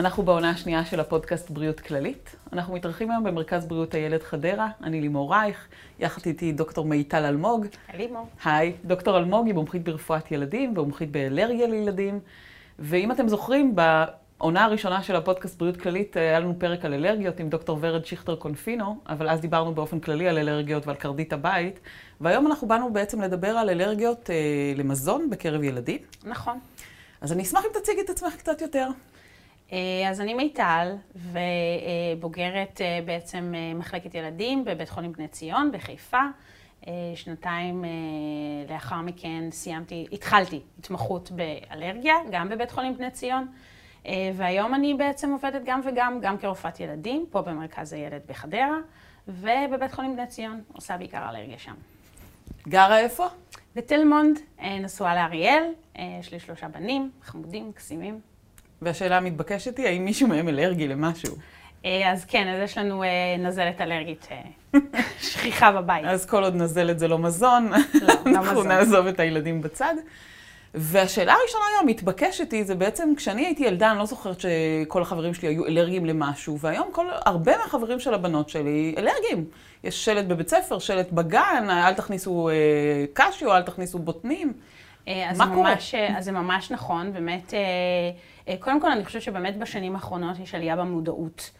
אנחנו בעונה השנייה של הפודקאסט בריאות כללית. אנחנו מתארחים היום במרכז בריאות הילד חדרה, אני לימור רייך, יחד איתי דוקטור מיטל אלמוג. לימור. היי, דוקטור אלמוג היא מומחית ברפואת ילדים ומומחית באלרגיה לילדים. ואם אתם זוכרים, בעונה הראשונה של הפודקאסט בריאות כללית היה לנו פרק על אלרגיות עם דוקטור ורד שכטר קונפינו, אבל אז דיברנו באופן כללי על אלרגיות ועל קרדית הבית. והיום אנחנו באנו בעצם לדבר על אלרגיות אה, למזון בקרב ילדים. נכון. אז אני אשמח אם תציגי את עצמך קצת יותר. אה, אז אני מיטל, ובוגרת אה, בעצם אה, מחלקת ילדים בבית חולים בני ציון בחיפה. שנתיים לאחר מכן סיימתי, התחלתי התמחות באלרגיה, גם בבית חולים בני ציון. והיום אני בעצם עובדת גם וגם, גם כרופאת ילדים, פה במרכז הילד בחדרה, ובבית חולים בני ציון, עושה בעיקר אלרגיה שם. גרה איפה? בתל מונד, נשואה לאריאל, יש לי שלושה בנים, חמודים, קסימים. והשאלה המתבקשת היא, האם מישהו מהם אלרגי למשהו? אה, אז כן, אז יש לנו אה, נזלת אלרגית אה, שכיחה בבית. אז כל עוד נזלת זה לא מזון, לא, לא אנחנו נעזוב את הילדים בצד. והשאלה הראשונה היום המתבקשת היא, זה בעצם, כשאני הייתי ילדה, אני לא זוכרת שכל החברים שלי היו אלרגיים למשהו, והיום כל, הרבה מהחברים של הבנות שלי אלרגיים. יש שלט בבית ספר, שלט בגן, אל תכניסו אה, קשיו, אל תכניסו בוטנים. מה קורה? ממש, אז זה ממש נכון, באמת. אה, אה, קודם כל, אני חושבת שבאמת בשנים האחרונות יש עלייה במודעות.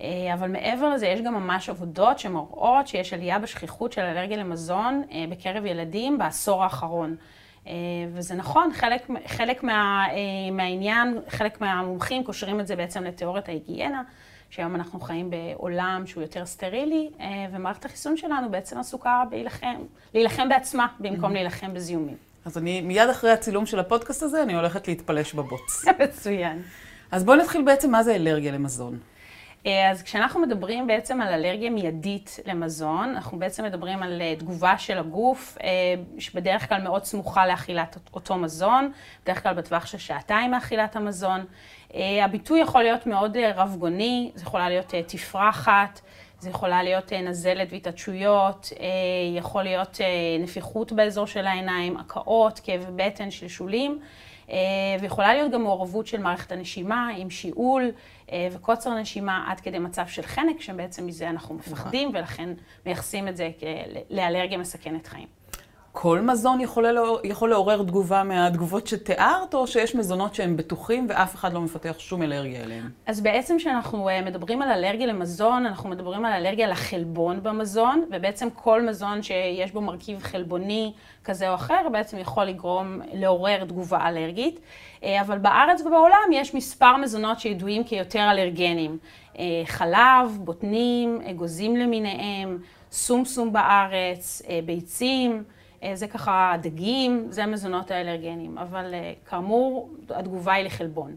אה, אבל מעבר לזה, יש גם ממש עבודות שמראות שיש עלייה בשכיחות של אלרגיה למזון אה, בקרב ילדים בעשור האחרון. וזה נכון, חלק, חלק מה, מהעניין, חלק מהמומחים קושרים את זה בעצם לתיאוריית ההיגיינה, שהיום אנחנו חיים בעולם שהוא יותר סטרילי, ומערכת החיסון שלנו בעצם עסוקה בהילחם, להילחם בעצמה במקום. להילחם בזיהומים. אז אני, מיד אחרי הצילום של הפודקאסט הזה, אני הולכת להתפלש בבוץ. מצוין. אז בואו נתחיל בעצם מה זה אלרגיה למזון. אה, אז כשאנחנו מדברים בעצם על אלרגיה מיידית למזון, אנחנו בעצם מדברים על אה, תגובה של הגוף, אה, שבדרך כלל מאוד סמוכה לאכילת אותו מזון, בדרך כלל בטווח של שעתיים מאכילת המזון. הביטוי יכול להיות מאוד רבגוני, זה יכולה להיות תפרחת, זה יכולה להיות אה, נזלת והתעטשויות, אה, יכול להיות אה, נפיחות באזור של העיניים, הקאות, כאב בטן, שלשולים, ויכולה להיות גם מעורבות של מערכת הנשימה עם שיעול וקוצר נשימה עד כדי מצב של חנק, שבעצם מזה אנחנו מפחדים ולכן מייחסים את זה לאלרגיה מסכנת חיים. כל מזון יכול, לא, יכול לעורר תגובה מהתגובות שתיארת, או שיש מזונות שהם בטוחים ואף אחד לא מפתח שום אלרגיה אליהם? אז בעצם כשאנחנו אה, מדברים על אלרגיה למזון, אנחנו מדברים על אלרגיה לחלבון במזון, ובעצם כל מזון שיש בו מרכיב חלבוני כזה או אחר, בעצם יכול לגרום, לעורר תגובה אלרגית. אה, אבל בארץ ובעולם יש מספר מזונות שידועים כיותר אלרגנים. אה, חלב, בוטנים, אגוזים למיניהם, סומסום בארץ, ביצים. אה, זה ככה דגים, זה המזונות האלרגניים, אבל אה, כאמור, התגובה היא לחלבון.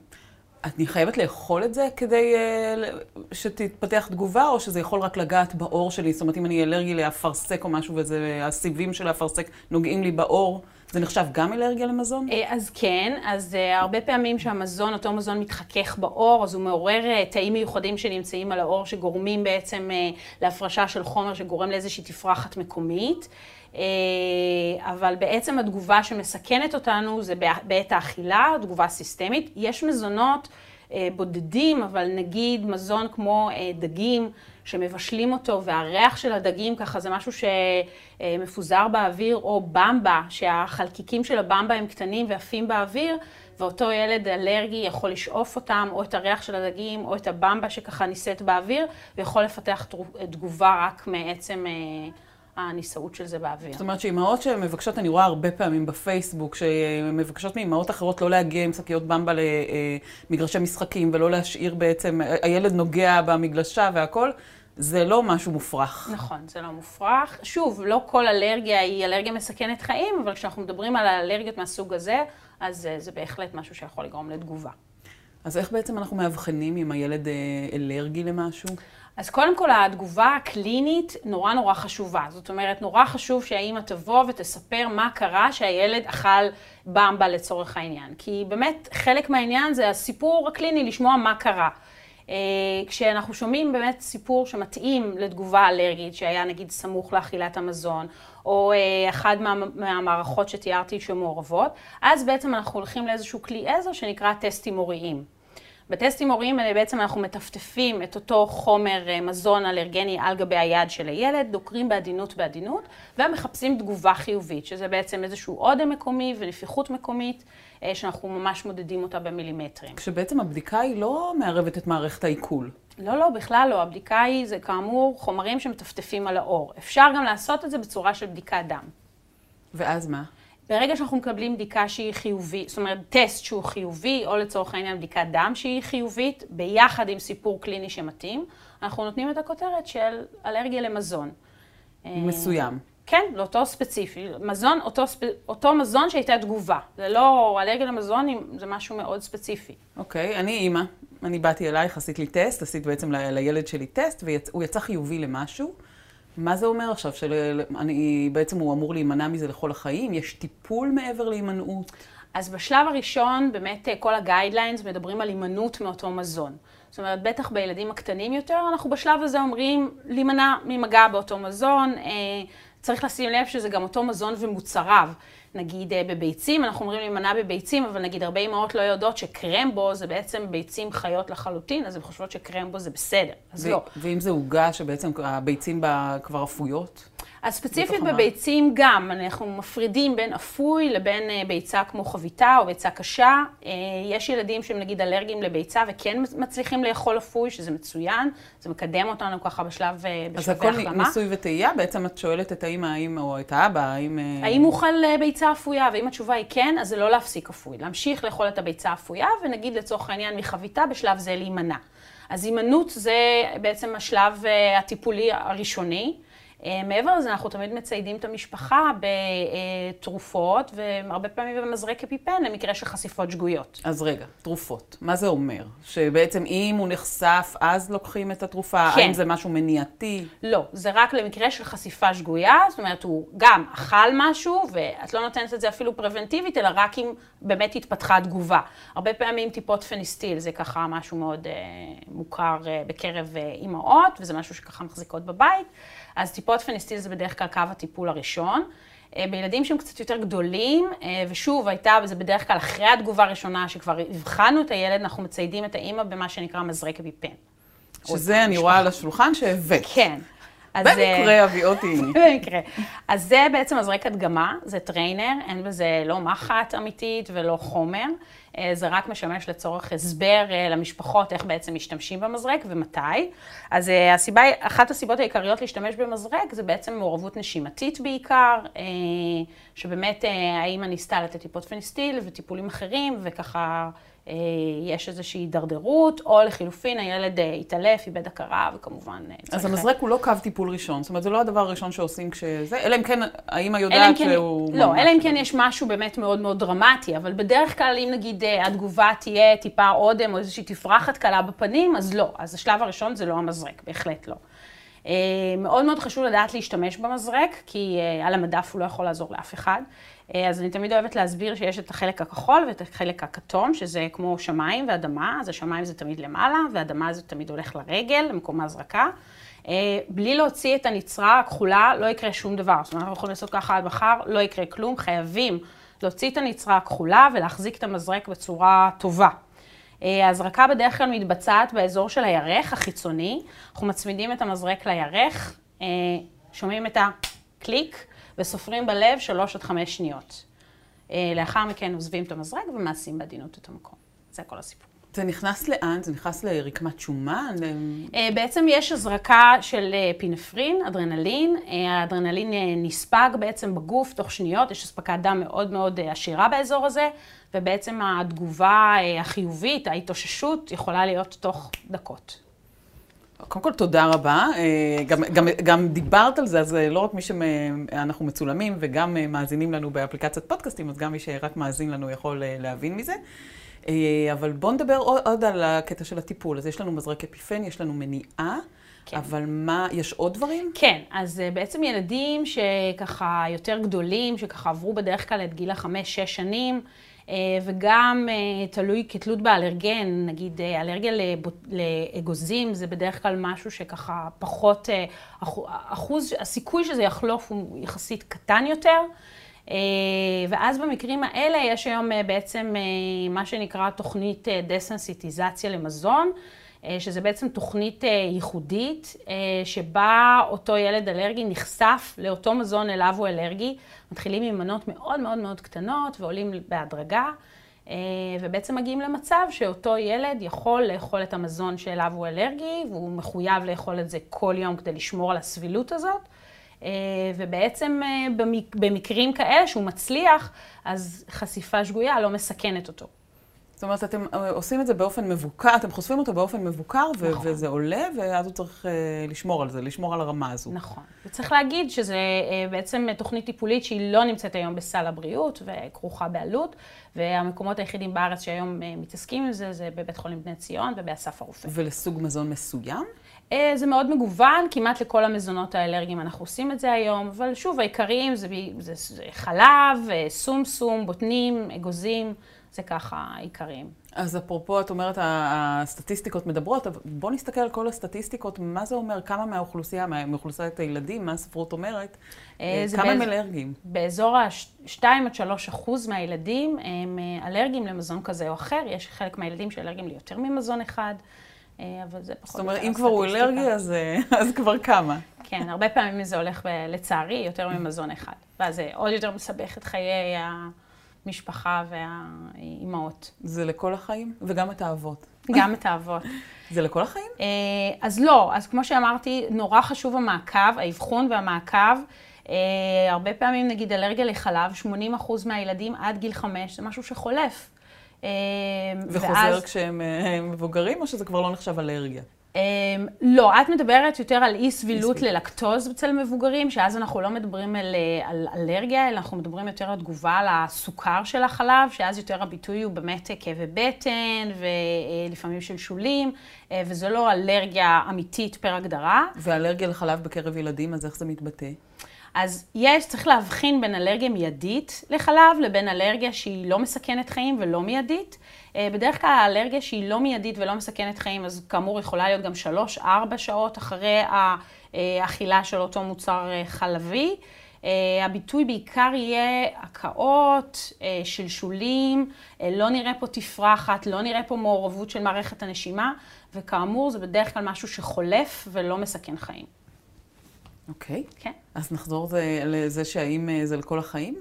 אני חייבת לאכול את זה כדי uh, שתתפתח תגובה, או שזה יכול רק לגעת בעור שלי? זאת אומרת, אם אני אלרגי לאפרסק או משהו, והסיבים של האפרסק נוגעים לי בעור, זה נחשב גם אלרגיה למזון? אז כן, אז הרבה פעמים שהמזון, אותו מזון מתחכך בעור, אז הוא מעורר תאים מיוחדים שנמצאים על העור, שגורמים בעצם להפרשה של חומר שגורם לאיזושהי תפרחת מקומית. אה, אבל בעצם התגובה שמסכנת אותנו זה בעת האכילה, תגובה סיסטמית. יש מזונות אה, בודדים, אבל נגיד מזון כמו אה, דגים, שמבשלים אותו, והריח של הדגים ככה זה משהו שמפוזר באוויר, או במבה, שהחלקיקים של הבמבה הם קטנים ועפים באוויר, ואותו ילד אלרגי יכול לשאוף אותם, או את הריח של הדגים, או את הבמבה שככה נישאת באוויר, ויכול לפתח תגובה רק מעצם... הנישאות של זה באוויר. זאת אומרת שאימהות שמבקשות, אני רואה הרבה פעמים בפייסבוק, שמבקשות מאימהות אחרות לא להגיע עם שקיות במבה למגרשי משחקים ולא להשאיר בעצם, הילד נוגע במגלשה והכל. זה לא משהו מופרך. נכון, זה לא מופרך. שוב, לא כל אלרגיה היא אלרגיה מסכנת חיים, אבל כשאנחנו מדברים על אלרגיות מהסוג הזה, אז זה בהחלט משהו שיכול לגרום לתגובה. אז איך בעצם אנחנו מאבחנים אם הילד אה, אלרגי למשהו? אז קודם כל, התגובה הקלינית נורא נורא חשובה. זאת אומרת, נורא חשוב שהאימא תבוא ותספר מה קרה שהילד אכל במבה לצורך העניין. כי באמת, חלק מהעניין זה הסיפור הקליני, לשמוע מה קרה. אה, כשאנחנו שומעים באמת סיפור שמתאים לתגובה אלרגית, שהיה נגיד סמוך לאכילת המזון, או אה, אחד מה, מהמערכות שתיארתי שמעורבות, אז בעצם אנחנו הולכים לאיזשהו כלי עזר שנקרא טסטים הוריים. בטסטים הוריים בעצם אנחנו מטפטפים את אותו חומר מזון אלרגני על גבי היד של הילד, דוקרים בעדינות בעדינות, ומחפשים תגובה חיובית, שזה בעצם איזשהו אודם מקומי ונפיחות מקומית, שאנחנו ממש מודדים אותה במילימטרים. כשבעצם הבדיקה היא לא מערבת את מערכת העיכול. לא, לא, בכלל לא. הבדיקה היא, זה כאמור, חומרים שמטפטפים על האור. אפשר גם לעשות את זה בצורה של בדיקת דם. ואז מה? ברגע שאנחנו מקבלים בדיקה שהיא חיובית, זאת אומרת, טסט שהוא חיובי, או לצורך העניין בדיקת דם שהיא חיובית, ביחד עם סיפור קליני שמתאים, אנחנו נותנים את הכותרת של אלרגיה למזון. מסוים. כן, לאותו ספציפי. מזון, אותו, ספ... אותו מזון שהייתה תגובה. זה לא, אלרגיה למזון זה משהו מאוד ספציפי. אוקיי, אני אימא. אני באתי אלייך, עשית לי טסט, עשית בעצם ל... לילד שלי טסט, והוא יצא חיובי למשהו. מה זה אומר עכשיו? שאני, בעצם הוא אמור להימנע מזה לכל החיים? יש טיפול מעבר להימנעות? אז בשלב הראשון, באמת כל הגיידליינס מדברים על הימנעות מאותו מזון. זאת אומרת, בטח בילדים הקטנים יותר, אנחנו בשלב הזה אומרים להימנע ממגע באותו מזון. צריך לשים לב שזה גם אותו מזון ומוצריו. נגיד בביצים, אנחנו אומרים להימנע בביצים, אבל נגיד הרבה אמהות לא יודעות שקרמבו זה בעצם ביצים חיות לחלוטין, אז הן חושבות שקרמבו זה בסדר, אז לא. ואם זה עוגה שבעצם הביצים בה כבר אפויות? אז ספציפית בביצים גם, אנחנו מפרידים בין אפוי לבין ביצה כמו חביתה או ביצה קשה. יש ילדים שהם נגיד אלרגיים לביצה וכן מצליחים לאכול אפוי, שזה מצוין, זה מקדם אותנו ככה בשלב, בשלבי החלמה. אז הכל ניסוי וטעייה, בעצם את שואלת את האמא האם, או את האבא, האם... האם אוכל ביצה אפויה, ואם התשובה היא כן, אז זה לא להפסיק אפוי, להמשיך לאכול את הביצה האפויה, ונגיד לצורך העניין מחביתה בשלב זה להימנע. אז הימנעות זה בעצם השלב הטיפולי הראשוני. מעבר לזה, אנחנו תמיד מציידים את המשפחה בתרופות, והרבה פעמים במזרק אפיפן למקרה של חשיפות שגויות. אז רגע, תרופות. מה זה אומר? שבעצם אם הוא נחשף, אז לוקחים את התרופה? כן. האם זה משהו מניעתי? לא, זה רק למקרה של חשיפה שגויה, זאת אומרת, הוא גם אכל משהו, ואת לא נותנת את זה אפילו פרבנטיבית, אלא רק אם באמת התפתחה תגובה. הרבה פעמים טיפות פניסטיל, זה ככה משהו מאוד אה, מוכר אה, בקרב אה, אימהות, וזה משהו שככה מחזיקות בבית. אז טיפות פניסטיל זה בדרך כלל קו הטיפול הראשון. בילדים שהם קצת יותר גדולים, ושוב, הייתה, וזה בדרך כלל אחרי התגובה הראשונה, שכבר הבחנו את הילד, אנחנו מציידים את האימא במה שנקרא מזרק אפיפן. שזה אני רואה על השולחן שהבאת. כן. במקרה אבי אותי. במקרה. אז זה בעצם מזרק הדגמה, זה trainer, אין בזה לא מחט אמיתית ולא חומר. זה רק משמש לצורך הסבר למשפחות איך בעצם משתמשים במזרק ומתי. אז הסיבה, אחת הסיבות העיקריות להשתמש במזרק זה בעצם מעורבות נשימתית בעיקר, שבאמת האמא ניסתה לתת טיפות פניסטיל וטיפולים אחרים, וככה יש איזושהי הידרדרות, או לחילופין הילד התעלף, איבד הכרה, וכמובן צריך... אז המזרק הוא לא קו טיפול ראשון, זאת אומרת, זה לא הדבר הראשון שעושים כשזה, אלא אם כן האמא יודעת שהוא... לא, אלא אם כן יש משהו באמת מאוד מאוד דרמטי, אבל בדרך כלל אם נגיד התגובה תהיה טיפה אודם או איזושהי תפרחת קלה בפנים, אז לא. אז השלב הראשון זה לא המזרק, בהחלט לא. מאוד מאוד חשוב לדעת להשתמש במזרק, כי על המדף הוא לא יכול לעזור לאף אחד. אז אני תמיד אוהבת להסביר שיש את החלק הכחול ואת החלק הכתום, שזה כמו שמיים ואדמה, אז השמיים זה תמיד למעלה, ואדמה זה תמיד הולך לרגל, למקום ההזרקה. בלי להוציא את הנצרה הכחולה, לא יקרה שום דבר. זאת אומרת, אנחנו יכולים לעשות ככה עד מחר, לא יקרה כלום, חייבים להוציא את הנצרה הכחולה ולהחזיק את המזרק בצורה טובה. ההזרקה בדרך כלל מתבצעת באזור של הירך החיצוני, אנחנו מצמידים את המזרק לירך, שומעים את הקליק וסופרים בלב 3 עד 5 שניות. לאחר מכן עוזבים את המזרק ומעשים בעדינות את המקום. זה כל הסיפור. זה נכנס לאן? זה נכנס לרקמת שומן? בעצם יש הזרקה של פינפרין, אדרנלין. האדרנלין נספג בעצם בגוף תוך שניות, יש אספקת דם מאוד מאוד עשירה באזור הזה, ובעצם התגובה החיובית, ההתאוששות, יכולה להיות תוך דקות. קודם כל, תודה רבה. גם, גם, גם דיברת על זה, אז לא רק מי שאנחנו מצולמים וגם מאזינים לנו באפליקציית פודקאסטים, אז גם מי שרק מאזין לנו יכול להבין מזה. אבל בואו נדבר עוד על הקטע של הטיפול. אז יש לנו מזרק אפיפן, יש לנו מניעה, כן. אבל מה, יש עוד דברים? כן, אז בעצם ילדים שככה יותר גדולים, שככה עברו בדרך כלל את גיל החמש, שש שנים, וגם תלוי כתלות באלרגן, נגיד אלרגיה לאגוזים, זה בדרך כלל משהו שככה פחות, אחוז, הסיכוי שזה יחלוף הוא יחסית קטן יותר. ואז במקרים האלה יש היום בעצם מה שנקרא תוכנית דסנסיטיזציה למזון. שזה בעצם תוכנית ייחודית, שבה אותו ילד אלרגי נחשף לאותו מזון אליו הוא אלרגי. מתחילים עם מנות מאוד מאוד מאוד קטנות ועולים בהדרגה. אה, ובעצם מגיעים למצב שאותו ילד יכול לאכול את המזון שאליו הוא אלרגי, והוא מחויב לאכול את זה כל יום כדי לשמור על הסבילות הזאת. אה, ובעצם אה, במקרים כאלה שהוא מצליח, אז חשיפה שגויה לא מסכנת אותו. זאת אומרת, אתם עושים את זה באופן מבוקר, אתם חושפים אותו באופן מבוקר, ו- נכון. וזה עולה, ואז הוא צריך uh, לשמור על זה, לשמור על הרמה הזו. נכון. וצריך להגיד שזה uh, בעצם תוכנית טיפולית שהיא לא נמצאת היום בסל הבריאות, וכרוכה בעלות, והמקומות היחידים בארץ שהיום uh, מתעסקים עם זה, זה בבית חולים בני ציון ובאסף הרופא. ולסוג מזון מסוים? Uh, זה מאוד מגוון, כמעט לכל המזונות האלרגיים אנחנו עושים את זה היום, אבל שוב, העיקריים זה, זה, זה חלב, סומסום, בוטנים, אגוזים. זה ככה העיקריים. אז אפרופו, את אומרת, הסטטיסטיקות מדברות, אבל בואו נסתכל על כל הסטטיסטיקות, מה זה אומר, כמה מהאוכלוסייה, מאוכלוסיית הילדים, מה הספרות אומרת, אה, כמה באזור, הם אלרגיים? באזור ה-2 עד 3 אחוז מהילדים הם אה, אלרגיים למזון כזה או אחר, יש חלק מהילדים שאלרגיים ליותר ממזון אחד. אה, אבל זה פחות... זאת אומרת, אם כבר הוא אלרגי, אז, אז כבר כמה. כן, הרבה פעמים זה הולך, לצערי, יותר ממזון אחד. ואז זה עוד יותר מסבך את חיי. המשפחה והאימהות. זה לכל החיים? וגם את האבות? גם את האבות. זה לכל החיים? אה, אז לא, אז כמו שאמרתי, נורא חשוב המעקב, האבחון והמעקב. אה, הרבה פעמים, נגיד, אלרגיה לחלב, 80% מהילדים עד גיל 5, זה משהו שחולף. אה, וחוזר ואז... כשהם מבוגרים, או שזה כבר לא נחשב אלרגיה? Um, לא, את מדברת יותר על אי סבילות ללקטוז אצל מבוגרים, שאז אנחנו לא מדברים על, אה, על אלרגיה, אלא אנחנו מדברים יותר על תגובה לסוכר של החלב, שאז יותר הביטוי הוא באמת כאבי בטן ולפעמים שלשולים, אה, וזו לא אלרגיה אמיתית פר הגדרה. ואלרגיה לחלב בקרב ילדים, אז איך זה מתבטא? אז יש, צריך להבחין בין אלרגיה מיידית לחלב לבין אלרגיה שהיא לא מסכנת חיים ולא מיידית. אה, בדרך כלל האלרגיה שהיא לא מיידית ולא מסכנת חיים, אז כאמור יכולה להיות גם 3-4 שעות אחרי האכילה של אותו מוצר אה, חלבי. הביטוי בעיקר יהיה הקאות, שלשולים, לא נראה פה תפרחת, לא נראה פה מעורבות של מערכת הנשימה, וכאמור זה בדרך כלל משהו שחולף ולא מסכן חיים. אוקיי. Okay. כן. אז נחזור זה, לזה שהאם זה לכל החיים?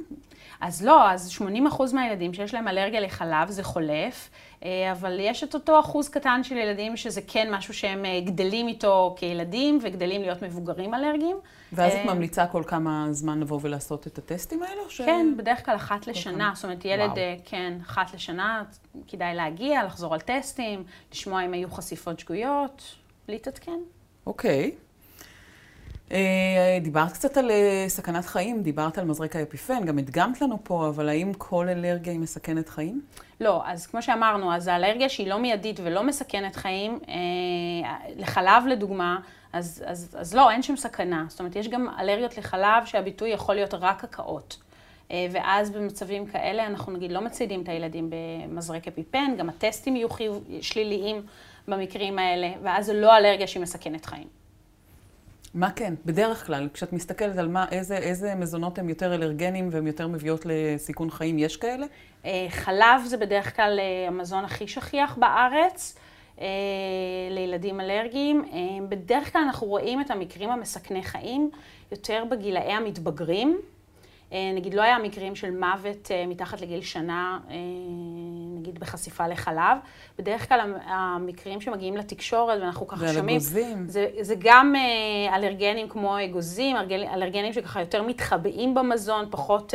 אז לא, אז 80% מהילדים שיש להם אלרגיה לחלב זה חולף, אה, אבל יש את אותו אחוז קטן של ילדים שזה כן משהו שהם אה, גדלים איתו כילדים וגדלים להיות מבוגרים אלרגיים. ואז את אה, ממליצה כל כמה זמן לבוא ולעשות את הטסטים האלו? ש... כן, בדרך כלל אחת לשנה. זאת אומרת, ילד, וואו. כן, אחת לשנה, כדאי להגיע, לחזור על טסטים, לשמוע אם היו חשיפות שגויות, להתעדכן. אוקיי. Okay. אה, דיברת קצת על אה, סכנת חיים, דיברת על מזרק האפיפן, גם הדגמת לנו פה, אבל האם כל אלרגיה היא מסכנת חיים? לא, אז כמו שאמרנו, אז האלרגיה שהיא לא מיידית ולא מסכנת חיים, אה, לחלב לדוגמה, אז, אז, אז לא, אין שם סכנה. זאת אומרת, יש גם אלרגיות לחלב שהביטוי יכול להיות רק קקאות. אה, ואז במצבים כאלה אנחנו נגיד לא מציידים את הילדים במזרק אפיפן, גם הטסטים יהיו חיוב, שליליים במקרים האלה, ואז זו לא אלרגיה שהיא מסכנת חיים. מה כן? בדרך כלל, כשאת מסתכלת על מה, איזה, איזה מזונות הם יותר אלרגנים והן יותר מביאות לסיכון חיים, יש כאלה? אה, חלב זה בדרך כלל אה, המזון הכי שכיח בארץ אה, לילדים אלרגיים. בדרך כלל אנחנו רואים את המקרים המסכני חיים יותר בגילאי המתבגרים. אה, נגיד לא היה מקרים של מוות אה, מתחת לגיל שנה, אה, נגיד בחשיפה לחלב. בדרך כלל המקרים שמגיעים לתקשורת, ואנחנו ככה שומעים... זה אגוזים. זה, זה גם אלרגנים כמו אגוזים, אלרגנים שככה יותר מתחבאים במזון, פחות...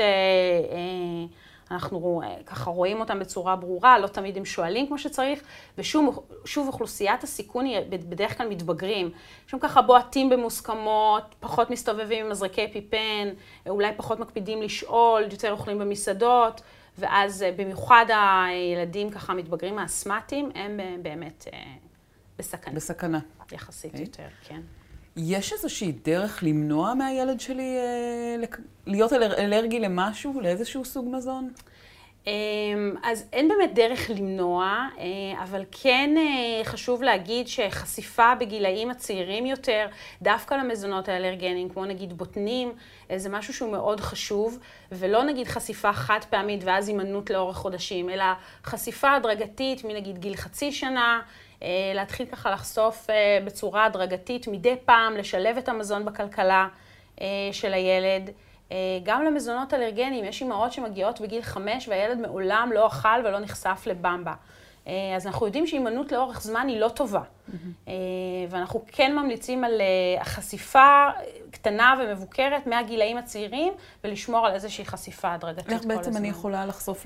אנחנו ככה רואים אותם בצורה ברורה, לא תמיד הם שואלים כמו שצריך, ושוב, אוכלוסיית הסיכון היא בדרך כלל מתבגרים. שם ככה בועטים במוסכמות, פחות מסתובבים עם מזרקי פיפן, אולי פחות מקפידים לשאול, יותר אוכלים במסעדות, ואז אה, במיוחד הילדים ככה מתבגרים האסמטיים, הם אה, באמת אה, בסכנה. בסכנה. יחסית okay. אוקיי. יותר, כן. יש איזושהי דרך למנוע מהילד שלי אה, להיות אלרגי למשהו, לאיזשהו סוג מזון? אז אין באמת דרך למנוע, אה, אבל כן אה, חשוב להגיד שחשיפה בגילאים הצעירים יותר, דווקא למזונות האלרגניים, כמו נגיד בוטנים, אה, זה משהו שהוא מאוד חשוב, ולא נגיד חשיפה חד פעמית ואז הימנעות לאורך חודשים, אלא חשיפה הדרגתית מנגיד גיל חצי שנה, להתחיל ככה לחשוף בצורה הדרגתית מדי פעם, לשלב את המזון בכלכלה של הילד. אה, גם למזונות אלרגניים, יש אימהות שמגיעות בגיל חמש והילד מעולם לא אכל ולא נחשף לבמבה. אה, אז אנחנו יודעים שהימנעות לאורך זמן היא לא טובה. Mm-hmm. ואנחנו כן ממליצים על חשיפה קטנה ומבוקרת מהגילאים הצעירים, ולשמור על איזושהי חשיפה הדרגתית כל הזמן. איך בעצם אני יכולה לחשוף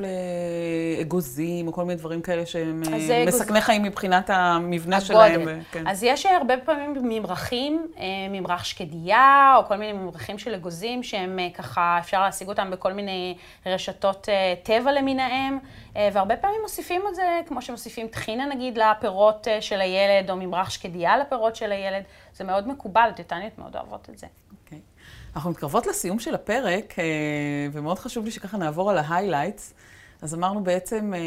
לאגוזים, או כל מיני דברים כאלה שהם מסכני חיים מבחינת המבנה הגודל. שלהם? כן. אז יש הרבה פעמים ממרחים, ממרח שקדיה, או כל מיני ממרחים של אגוזים, שהם ככה, אפשר להשיג אותם בכל מיני רשתות טבע למיניהם, והרבה פעמים מוסיפים את זה, כמו שמוסיפים טחינה נגיד לפירות של הילד, או ממרח שקדיה לפירות של הילד. זה מאוד מקובל, טיטניות מאוד אוהבות את זה. אוקיי. Okay. אנחנו מתקרבות לסיום של הפרק, אה, ומאוד חשוב לי שככה נעבור על ההיילייטס. אז אמרנו בעצם אה,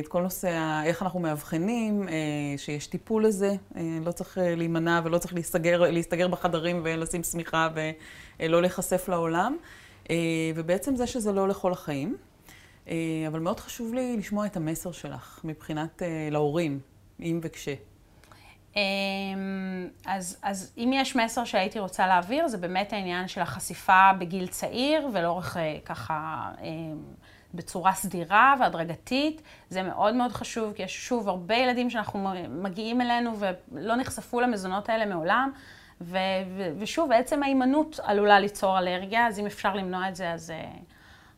את כל נושא איך אנחנו מאבחנים, אה, שיש טיפול לזה, לא צריך להימנע ולא צריך להסתגר, להסתגר בחדרים ולשים שמיכה ולא להיחשף לעולם. ובעצם זה שזה לא לכל החיים. אבל מאוד חשוב לי לשמוע את המסר שלך מבחינת להורים, אם וכש. אמ, אז, אז אם יש מסר שהייתי רוצה להעביר, זה באמת העניין של החשיפה בגיל צעיר ולאורך אה, ככה אמ, בצורה סדירה והדרגתית. זה מאוד מאוד חשוב, כי יש שוב הרבה ילדים שאנחנו מגיעים אלינו ולא נחשפו למזונות האלה מעולם. ו- ו- ושוב, עצם ההימנעות עלולה ליצור אלרגיה, אז אם אפשר למנוע את זה, אז...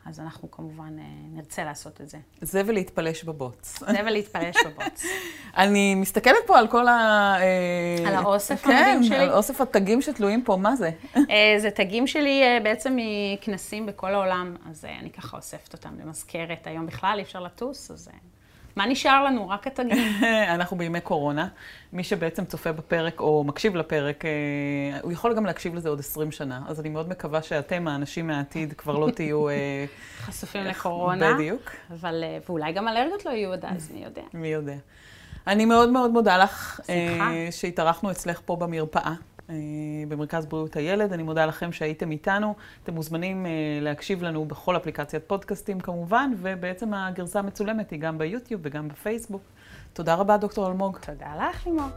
אז אנחנו כמובן אה, נרצה לעשות את זה. זה ולהתפלש בבוץ. זה ולהתפלש בבוץ. אני מסתכלת פה על כל ה... אה, על האוסף כן, המדהים שלי. כן, על אוסף התגים שתלויים פה, מה זה? אה, זה תגים שלי בעצם מכנסים בכל העולם, אז אני ככה אוספת אותם למזכרת. היום בכלל אי אפשר לטוס, אז... מה נשאר לנו? רק התגים. אנחנו בימי קורונה. מי שבעצם צופה בפרק או מקשיב לפרק, אה, הוא יכול גם להקשיב לזה עוד 20 שנה. אז אני מאוד מקווה שאתם, האנשים מהעתיד, כבר לא תהיו... אה, חשופים לקורונה. בדיוק. אבל, אה, ואולי גם אלרגיות לא יהיו עד אז, מי יודע. מי יודע. אני מאוד מאוד מודה לך שהתארחנו אצלך פה במרפאה. אה, במרכז בריאות הילד. אני מודה לכם שהייתם איתנו. אתם מוזמנים אה, להקשיב לנו בכל אפליקציית פודקאסטים כמובן, ובעצם הגרסה המצולמת היא גם ביוטיוב וגם בפייסבוק. תודה רבה, דוקטור אלמוג. תודה לך, לימור.